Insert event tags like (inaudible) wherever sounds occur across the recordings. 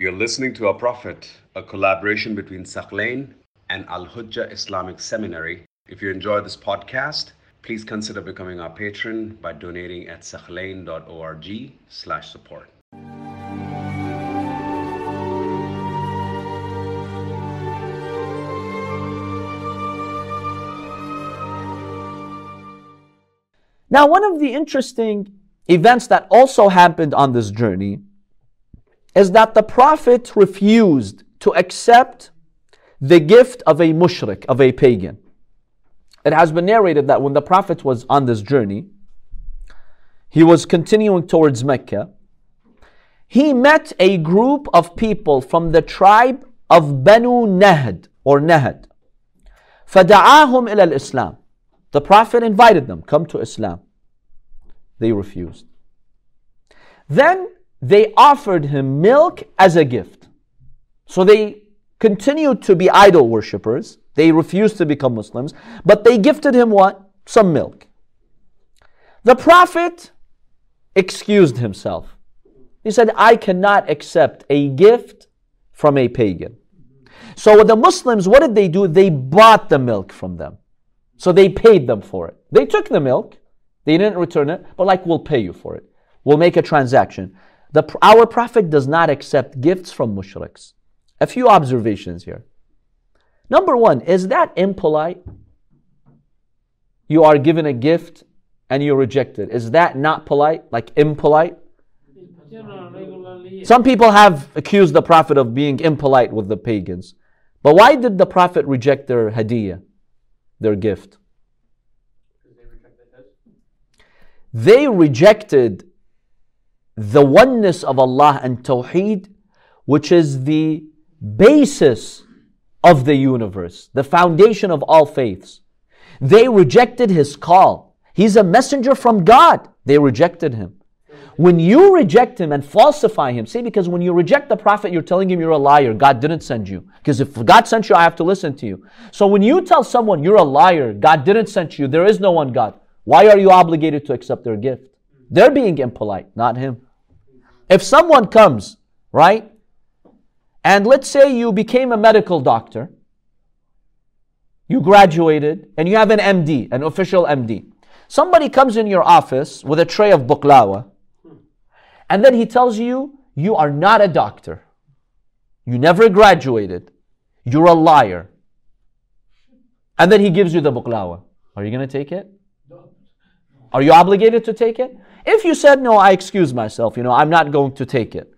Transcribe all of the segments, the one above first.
You're listening to Our Prophet, a collaboration between Thaqlain and Al Hujjah Islamic Seminary. If you enjoy this podcast, please consider becoming our patron by donating at thaqlain.org slash support. Now, one of the interesting events that also happened on this journey is that the Prophet refused to accept the gift of a mushrik, of a pagan. It has been narrated that when the Prophet was on this journey, he was continuing towards Mecca. He met a group of people from the tribe of Banu Nahd or Nahd. فدعاهم إلى الإسلام. The Prophet invited them, come to Islam. They refused. Then they offered him milk as a gift. So they continued to be idol worshippers. They refused to become Muslims, but they gifted him what? Some milk. The Prophet excused himself. He said, I cannot accept a gift from a pagan. So the Muslims, what did they do? They bought the milk from them. So they paid them for it. They took the milk, they didn't return it, but like, we'll pay you for it. We'll make a transaction. The, our Prophet does not accept gifts from mushriks. A few observations here. Number one, is that impolite? You are given a gift and you reject it. Is that not polite? Like impolite? Some people have accused the Prophet of being impolite with the pagans. But why did the Prophet reject their hadiyah, their gift? They rejected the oneness of Allah and Tawheed, which is the basis of the universe, the foundation of all faiths. They rejected His call. He's a messenger from God. They rejected Him. When you reject Him and falsify Him, see, because when you reject the Prophet, you're telling him you're a liar. God didn't send you. Because if God sent you, I have to listen to you. So when you tell someone you're a liar, God didn't send you, there is no one God, why are you obligated to accept their gift? They're being impolite, not Him. If someone comes, right, and let's say you became a medical doctor, you graduated, and you have an MD, an official MD. Somebody comes in your office with a tray of buklawa, and then he tells you, you are not a doctor. You never graduated. You're a liar. And then he gives you the buklawa. Are you going to take it? Are you obligated to take it? If you said, no, I excuse myself, you know, I'm not going to take it.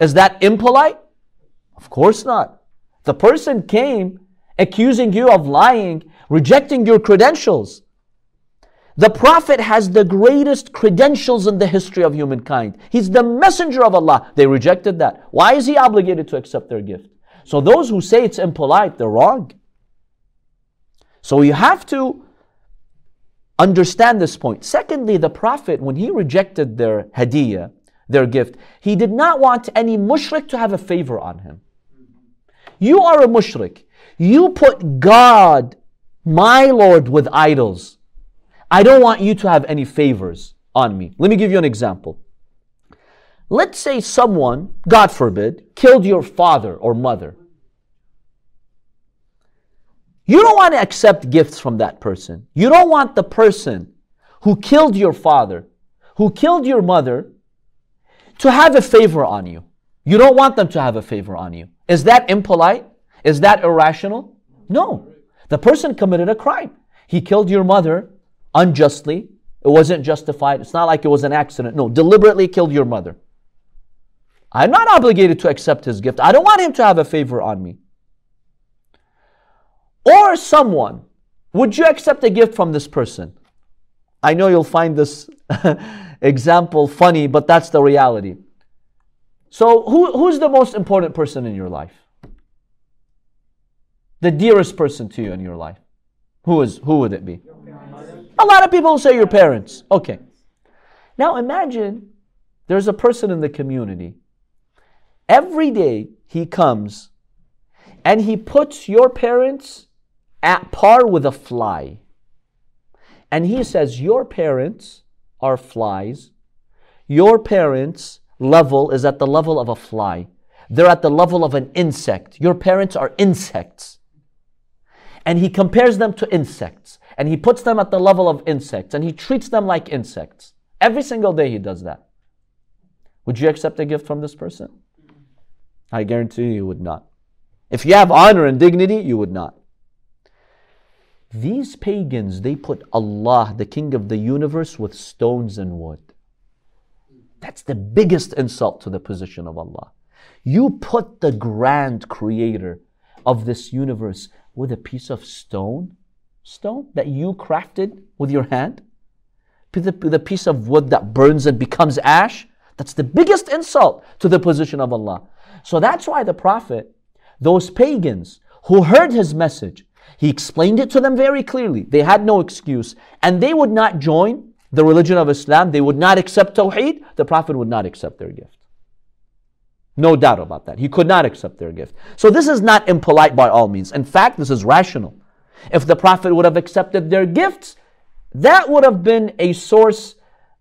Is that impolite? Of course not. The person came accusing you of lying, rejecting your credentials. The Prophet has the greatest credentials in the history of humankind. He's the messenger of Allah. They rejected that. Why is he obligated to accept their gift? So those who say it's impolite, they're wrong. So you have to understand this point. Secondly, the Prophet, when he rejected their hadiyah, their gift, he did not want any mushrik to have a favor on him. You are a mushrik. You put God, my Lord, with idols. I don't want you to have any favors on me. Let me give you an example. Let's say someone, God forbid, killed your father or mother. You don't want to accept gifts from that person. You don't want the person who killed your father, who killed your mother, to have a favor on you. You don't want them to have a favor on you. Is that impolite? Is that irrational? No. The person committed a crime. He killed your mother unjustly. It wasn't justified. It's not like it was an accident. No, deliberately killed your mother. I'm not obligated to accept his gift. I don't want him to have a favor on me or someone, would you accept a gift from this person? I know you'll find this (laughs) example funny, but that's the reality. So, who, who's the most important person in your life? The dearest person to you in your life? Who is who would it be? A lot of people say your parents. Okay. Now imagine there's a person in the community. Every day he comes and he puts your parents at par with a fly. And he says, Your parents are flies. Your parents' level is at the level of a fly. they're at the level of an insect. Your parents are insects. And he compares them to insects. And he puts them at the level of insects. And he treats them like insects. Every single day he does that. Would you accept a gift from this person? I guarantee you, you would not. If you have honor and dignity, you would not. These pagans, they put Allah, the King of the universe, with stones and wood. That's the biggest insult to the position of Allah. You put the grand creator of this universe with a piece of stone, stone that you crafted with your hand, with a piece of wood that burns and becomes ash. That's the biggest insult to the position of Allah. So that's why the Prophet, those pagans who heard his message, he explained it to them very clearly. They had no excuse. And they would not join the religion of Islam. They would not accept Tawheed. The Prophet would not accept their gift. No doubt about that. He could not accept their gift. So this is not impolite by all means. In fact, this is rational. If the Prophet would have accepted their gifts, that would have been a source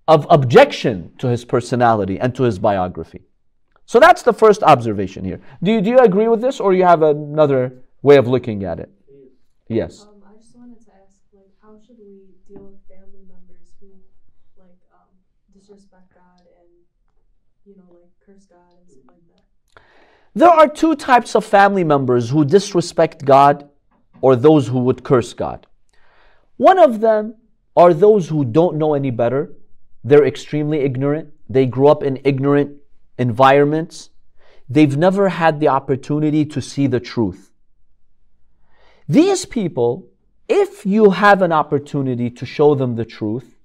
of objection to his personality and to his biography. So that's the first observation here. Do you, do you agree with this or you have another way of looking at it? Yes. Um, I just wanted to ask, like, how should we deal with family members who, like, um, disrespect God and, you know, like, curse God and stuff like that? There are two types of family members who disrespect God or those who would curse God. One of them are those who don't know any better. They're extremely ignorant. They grew up in ignorant environments. They've never had the opportunity to see the truth. These people, if you have an opportunity to show them the truth,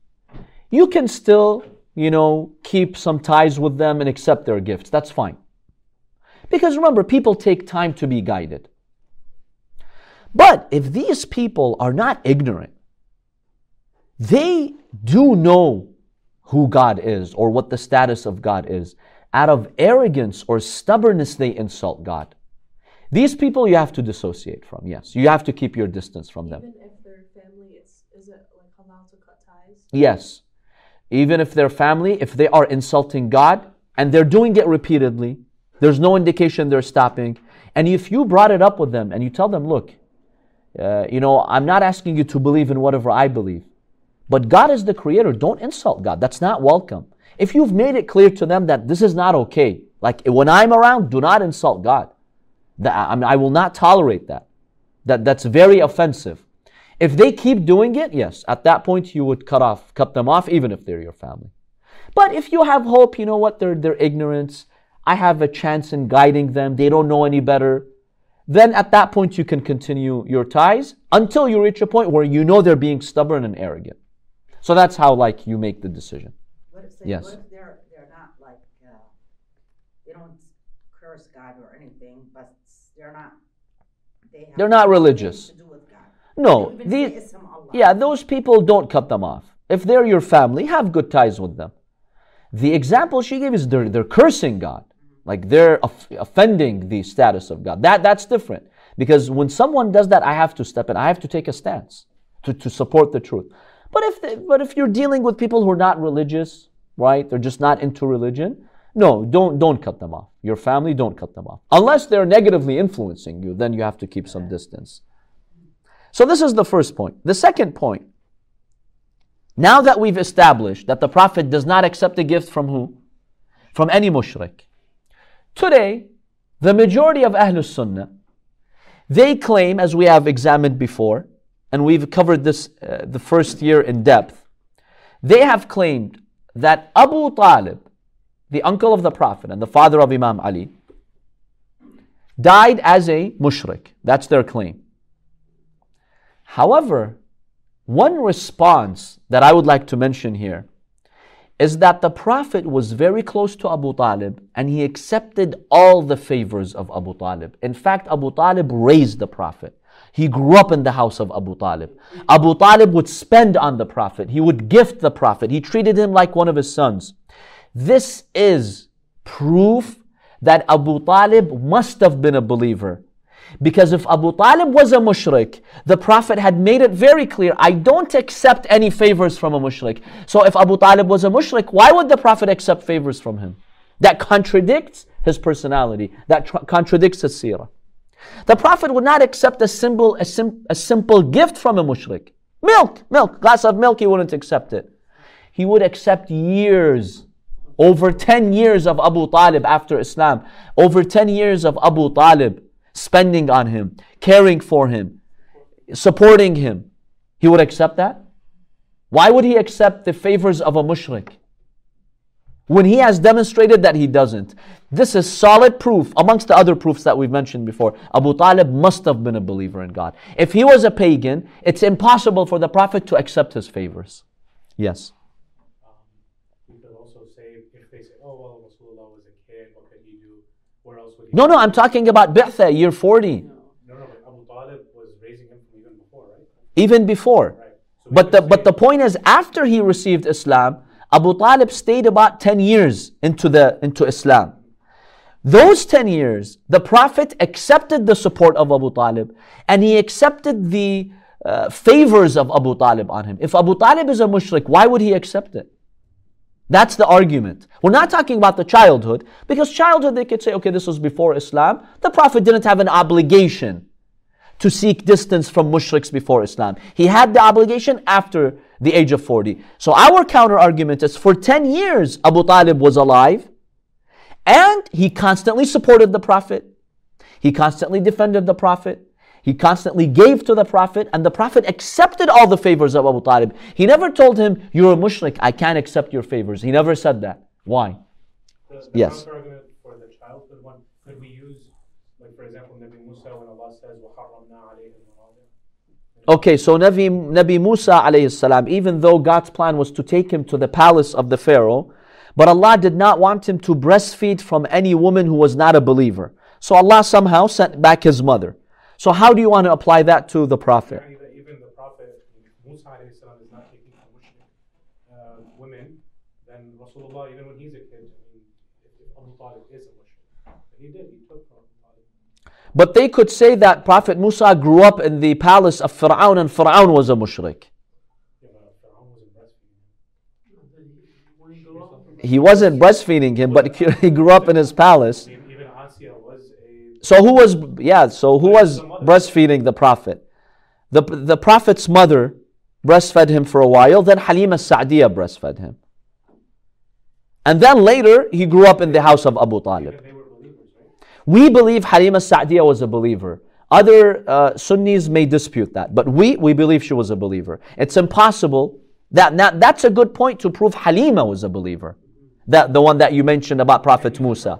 you can still, you know, keep some ties with them and accept their gifts. That's fine. Because remember, people take time to be guided. But if these people are not ignorant, they do know who God is or what the status of God is. Out of arrogance or stubbornness, they insult God. These people you have to dissociate from, yes. You have to keep your distance from them. Even if their family is, is it like allowed to cut ties? Yes. Even if their family, if they are insulting God and they're doing it repeatedly, there's no indication they're stopping. And if you brought it up with them and you tell them, look, uh, you know, I'm not asking you to believe in whatever I believe, but God is the creator. Don't insult God. That's not welcome. If you've made it clear to them that this is not okay, like when I'm around, do not insult God. That, I, mean, I will not tolerate that. that. That's very offensive. If they keep doing it, yes, at that point you would cut off, cut them off, even if they're your family. But if you have hope, you know what, they're, they're ignorance, I have a chance in guiding them, they don't know any better, then at that point you can continue your ties until you reach a point where you know they're being stubborn and arrogant. So that's how like you make the decision. What if, they, Yes. what if they're, they're not like, uh, they don't curse God or anything, but they're not, they have They're not religious. To do with God. No, these, if it's from Allah. Yeah, those people don't cut them off. If they're your family, have good ties with them. The example she gave is they're, they're cursing God. Like they're off- offending the status of God. That, that's different. Because when someone does that, I have to step in. I have to take a stance to, to support the truth. But if, the, but if you're dealing with people who are not religious, right? They're just not into religion. No, don't, don't cut them off. Your family, don't cut them off. Unless they're negatively influencing you, then you have to keep some distance. So this is the first point. The second point, now that we've established that the Prophet does not accept a gift from who? From any mushrik. Today, the majority of Ahlus Sunnah, they claim, as we have examined before, and we've covered this uh, the first year in depth, they have claimed that Abu Talib, the uncle of the Prophet and the father of Imam Ali, died as a mushrik. That's their claim. However, one response that I would like to mention here is that the Prophet was very close to Abu Talib and he accepted all the favors of Abu Talib. In fact, Abu Talib raised the Prophet. He grew up in the house of Abu Talib. Abu Talib would spend on the Prophet. He would gift the Prophet. He treated him like one of his sons. This is proof that Abu Talib must have been a believer. Because if Abu Talib was a mushrik, the Prophet had made it very clear I don't accept any favors from a mushrik. So if Abu Talib was a mushrik, why would the Prophet accept favors from him? That contradicts his personality. That tr- contradicts his seerah. The Prophet would not accept a simple, a, sim- a simple gift from a mushrik. Milk, milk, glass of milk, he wouldn't accept it. He would accept years, over 10 years of Abu Talib after Islam, over 10 years of Abu Talib spending on him, caring for him, supporting him. He would accept that? Why would he accept the favors of a mushrik? When he has demonstrated that he doesn't. This is solid proof, amongst the other proofs that we've mentioned before. Abu Talib must have been a believer in God. If he was a pagan, it's impossible for the Prophet to accept his favors. Yes. Um, you could also say, if they say, oh, well, Rasulullah was a kid, what could he do? Where else would he No, no, I'm talking about Bi'tha, year 40, No, no, but Abu Talib was raising him from even before, right? even before. Right. So But the, but the point is, after he received Islam, Abu Talib stayed about 10 years into, the, into Islam. Those 10 years, the Prophet accepted the support of Abu Talib and he accepted the uh, favors of Abu Talib on him. If Abu Talib is a mushrik, why would he accept it? That's the argument. We're not talking about the childhood, because childhood they could say, okay, this was before Islam. The Prophet didn't have an obligation to seek distance from mushriks before Islam. He had the obligation after the age of 40. So our counter argument is for 10 years Abu Talib was alive and he constantly supported the Prophet. He constantly defended the Prophet. He constantly gave to the Prophet, and the Prophet accepted all the favors of Abu Talib. He never told him, You're a mushrik, I can't accept your favors. He never said that. Why? The, yes. for the childhood one, could we use, like for example, Nabi Musa when Allah says, Okay, so Nabi, Nabi Musa alayhi salam, even though God's plan was to take him to the palace of the Pharaoh, but Allah did not want him to breastfeed from any woman who was not a believer. So Allah somehow sent back his mother. So how do you want to apply that to the Prophet? Even the Prophet, Musa alayhi salam, is not taking from uh, women, then Rasulullah, even when he's a kid, I mean, if, if Abu Talib is a Mushrik, but he did, he took from But they could say that Prophet Musa grew up in the palace of Fir'aun and Fir'aun was a mushrik. Yeah, wasn't breastfeeding him. He wasn't breastfeeding him, but (laughs) he grew up in his palace. I mean, even Asiya was a So who was yeah, so who was breastfeeding the Prophet? The, the Prophet's mother breastfed him for a while, then Halima Sa'diya breastfed him. And then later he grew up in the house of Abu Talib. they were believers, right? We believe Halima Sa'diya was a believer. Other uh, Sunnis may dispute that, but we, we believe she was a believer. It's impossible that, that that's a good point to prove Halima was a believer. That the one that you mentioned about Prophet Musa.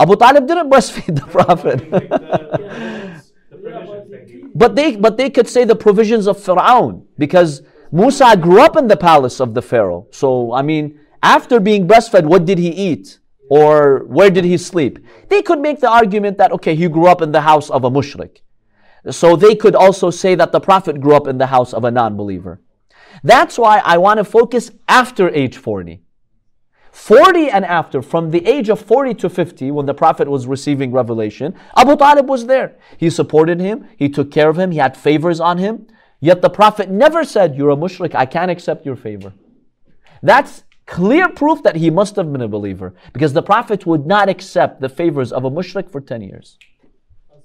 Abu Talib didn't breastfeed the Prophet. Like the, the provisions, the provisions that he But they but they could say the provisions of Pharaoh because Musa grew up in the palace of the Pharaoh. So I mean, after being breastfed, what did he eat? Or where did he sleep? They could make the argument that okay, he grew up in the house of a mushrik. So they could also say that the Prophet grew up in the house of a non-believer. That's why I want to focus after age 40. 40 and after, from the age of 40 to 50, when the Prophet was receiving revelation, Abu Talib was there. He supported him, he took care of him, he had favors on him. Yet the Prophet never said, You're a mushrik, I can't accept your favor. That's clear proof that he must have been a believer because the Prophet would not accept the favors of a mushrik for 10 years.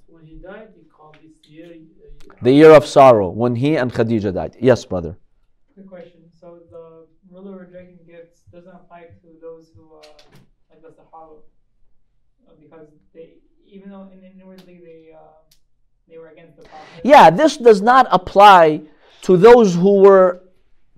When he died, he year. uh, The year of sorrow, when he and Khadija died. Yes, brother. Quick question. So the ruler rejecting gifts doesn't apply to those who, uh, like the Sahaba, uh, because they, even though in inwardly they, uh, they were against the Prophet. Yeah, this does not apply to those who were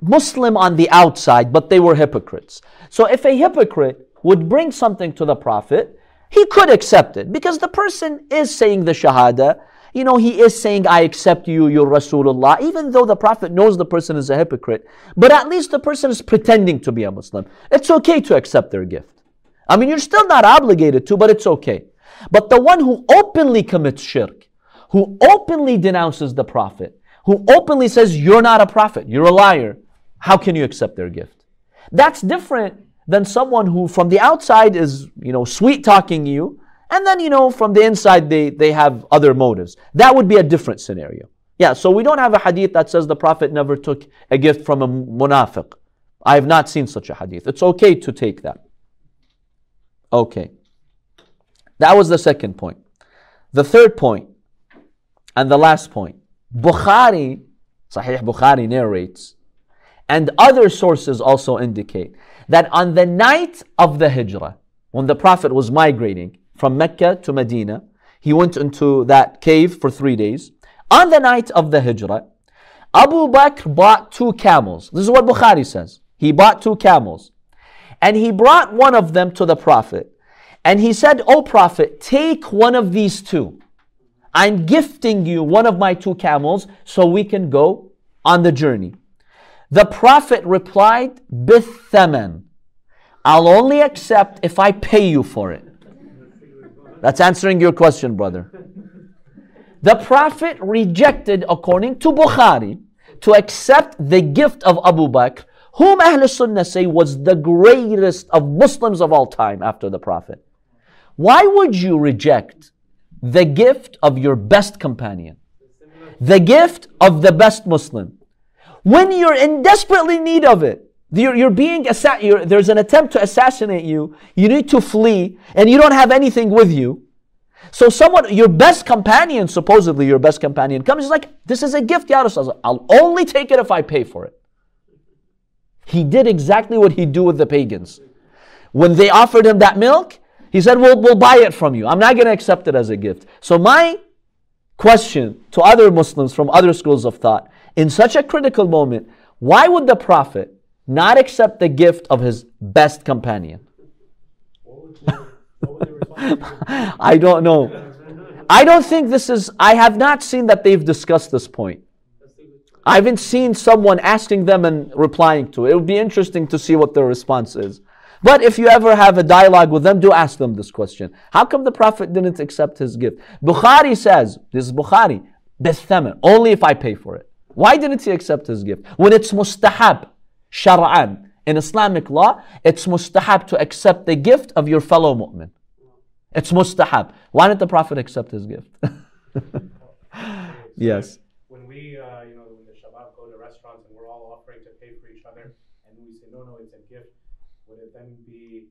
Muslim on the outside, but they were hypocrites. So if a hypocrite would bring something to the Prophet, he could accept it because the person is saying the Shahada. You know, he is saying, I accept you, you're Rasulullah, even though the Prophet knows the person is a hypocrite. But at least the person is pretending to be a Muslim. It's okay to accept their gift. I mean, you're still not obligated to, but it's okay. But the one who openly commits shirk, who openly denounces the Prophet, who openly says, You're not a prophet, you're a liar, how can you accept their gift? That's different than someone who from the outside is, you know, sweet talking you, and then, you know, from the inside they, they have other motives. That would be a different scenario. Yeah, so we don't have a hadith that says the Prophet never took a gift from a munafiq. I have not seen such a hadith. It's okay to take that. Okay. That was the second point. The third point, and the last point. Bukhari, Sahih Bukhari narrates, and other sources also indicate that on the night of the Hijrah, when the Prophet was migrating from Mecca to Medina, he went into that cave for three days. On the night of the Hijrah, Abu Bakr bought two camels. This is what Bukhari says. He bought two camels. And he brought one of them to the Prophet. And he said, O Prophet, take one of these two. I'm gifting you one of my two camels so we can go on the journey. The Prophet replied, Bithaman. I'll only accept if I pay you for it. That's answering your question, brother. The Prophet rejected, according to Bukhari, to accept the gift of Abu Bakr, whom Ahl Sunnah say was the greatest of Muslims of all time after the Prophet. Why would you reject the gift of your best companion? The gift of the best Muslim. When you're in desperately need of it, you're, you're being there's an attempt to assassinate you, you need to flee, and you don't have anything with you. So someone, your best companion, supposedly your best companion, comes he's like, this is a gift, Ya Rasulullah. I'll only take it if I pay for it. He did exactly what he'd do with the pagans. When they offered him that milk, he said, we'll, we'll buy it from you. I'm not going to accept it as a gift. So my question to other Muslims from other schools of thought, in such a critical moment, why would the Prophet not accept the gift of his best companion? (laughs) I don't know. I don't think this is, I have not seen that they've discussed this point. I haven't seen someone asking them and replying to it. It would be interesting to see what their response is. But if you ever have a dialogue with them, do ask them this question. How come the Prophet didn't accept his gift? Bukhari says, this is Bukhari, bithaman, only if I pay for it. Why didn't he accept his gift? When it's mustahab, shar'an, in Islamic law, it's mustahab to accept the gift of your fellow mu'min. It's mustahab. Why didn't the Prophet accept his gift? (laughs) yes. When we, uh, you know, when the Shabab go to restaurants and we're all offering to pay for each other, and we say, no, no, it's a gift, would it then be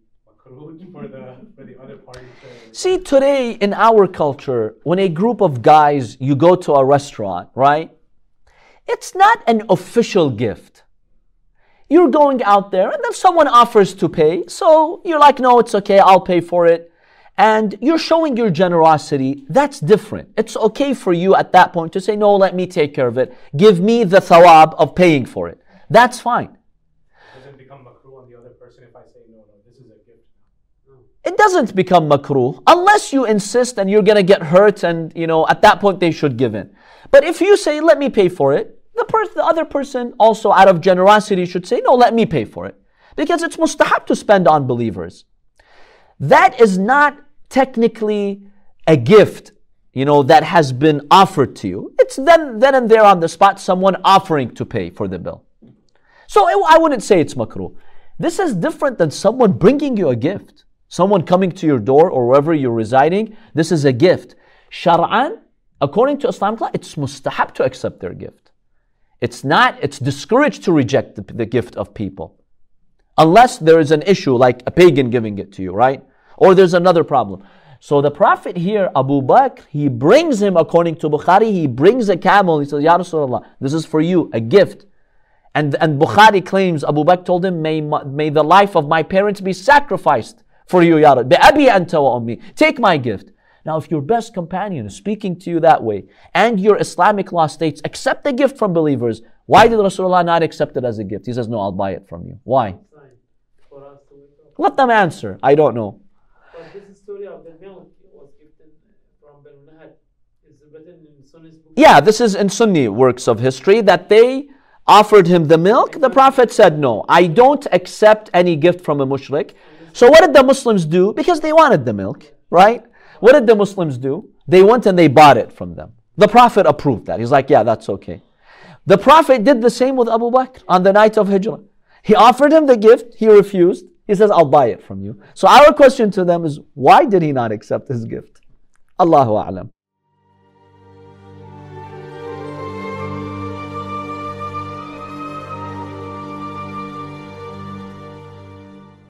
(laughs) for the for the other party to? See, today in our culture, when a group of guys, you go to a restaurant, right? It's not an official gift. You're going out there and then someone offers to pay. So you're like, no, it's okay, I'll pay for it. And you're showing your generosity. That's different. It's okay for you at that point to say, no, let me take care of it. Give me the thawab of paying for it. That's fine. Does it become makruh on the other person if I say, no, no, this is a gift? it doesn't become makruh unless you insist and you're going to get hurt and you know at that point they should give in but if you say let me pay for it the, the other person also out of generosity should say no let me pay for it because it's mustahab to spend on believers that is not technically a gift you know that has been offered to you it's then then and there on the spot someone offering to pay for the bill so I- I wouldn't say it's makruh. This is different than someone bringing you a gift. Someone coming to your door or wherever you're residing. This is a gift. Shar'an, according to Islamic law, it's mustahab to accept their gift. It's not, it's discouraged to reject the, the gift of people. Unless there is an issue like a pagan giving it to you, right? Or there's another problem. So the Prophet here, Abu Bakr, he brings him, according to Bukhari, he brings a camel. He says, Ya Rasulullah, this is for you, a gift. And, and Bukhari claims Abu Bakr told him, may, may the life of my parents be sacrificed for you, Ya Rabbi. Take my gift. Now, if your best companion is speaking to you that way, and your Islamic law states, accept the gift from believers, why did Rasulullah not accept it as a gift? He says, no, I'll buy it from you. Why? sign for us to wake up. Let them answer. I don't know. But this story of the milk was given from Banu Nahar is written in Sunni's book. Yeah, this is in Sunni works of history that they offered him the milk. The Prophet said, No, I don't accept any gift from a mushrik. So, what did the Muslims do? Because they wanted the milk, right? What did the Muslims do? They went and they bought it from them. The Prophet approved that. He's like, Yeah, that's okay. The Prophet did the same with Abu Bakr on the night of Hijrah. He offered him the gift, he refused. He says, I'll buy it from you. So, our question to them is, why did he not accept his gift? Allahu A'lam.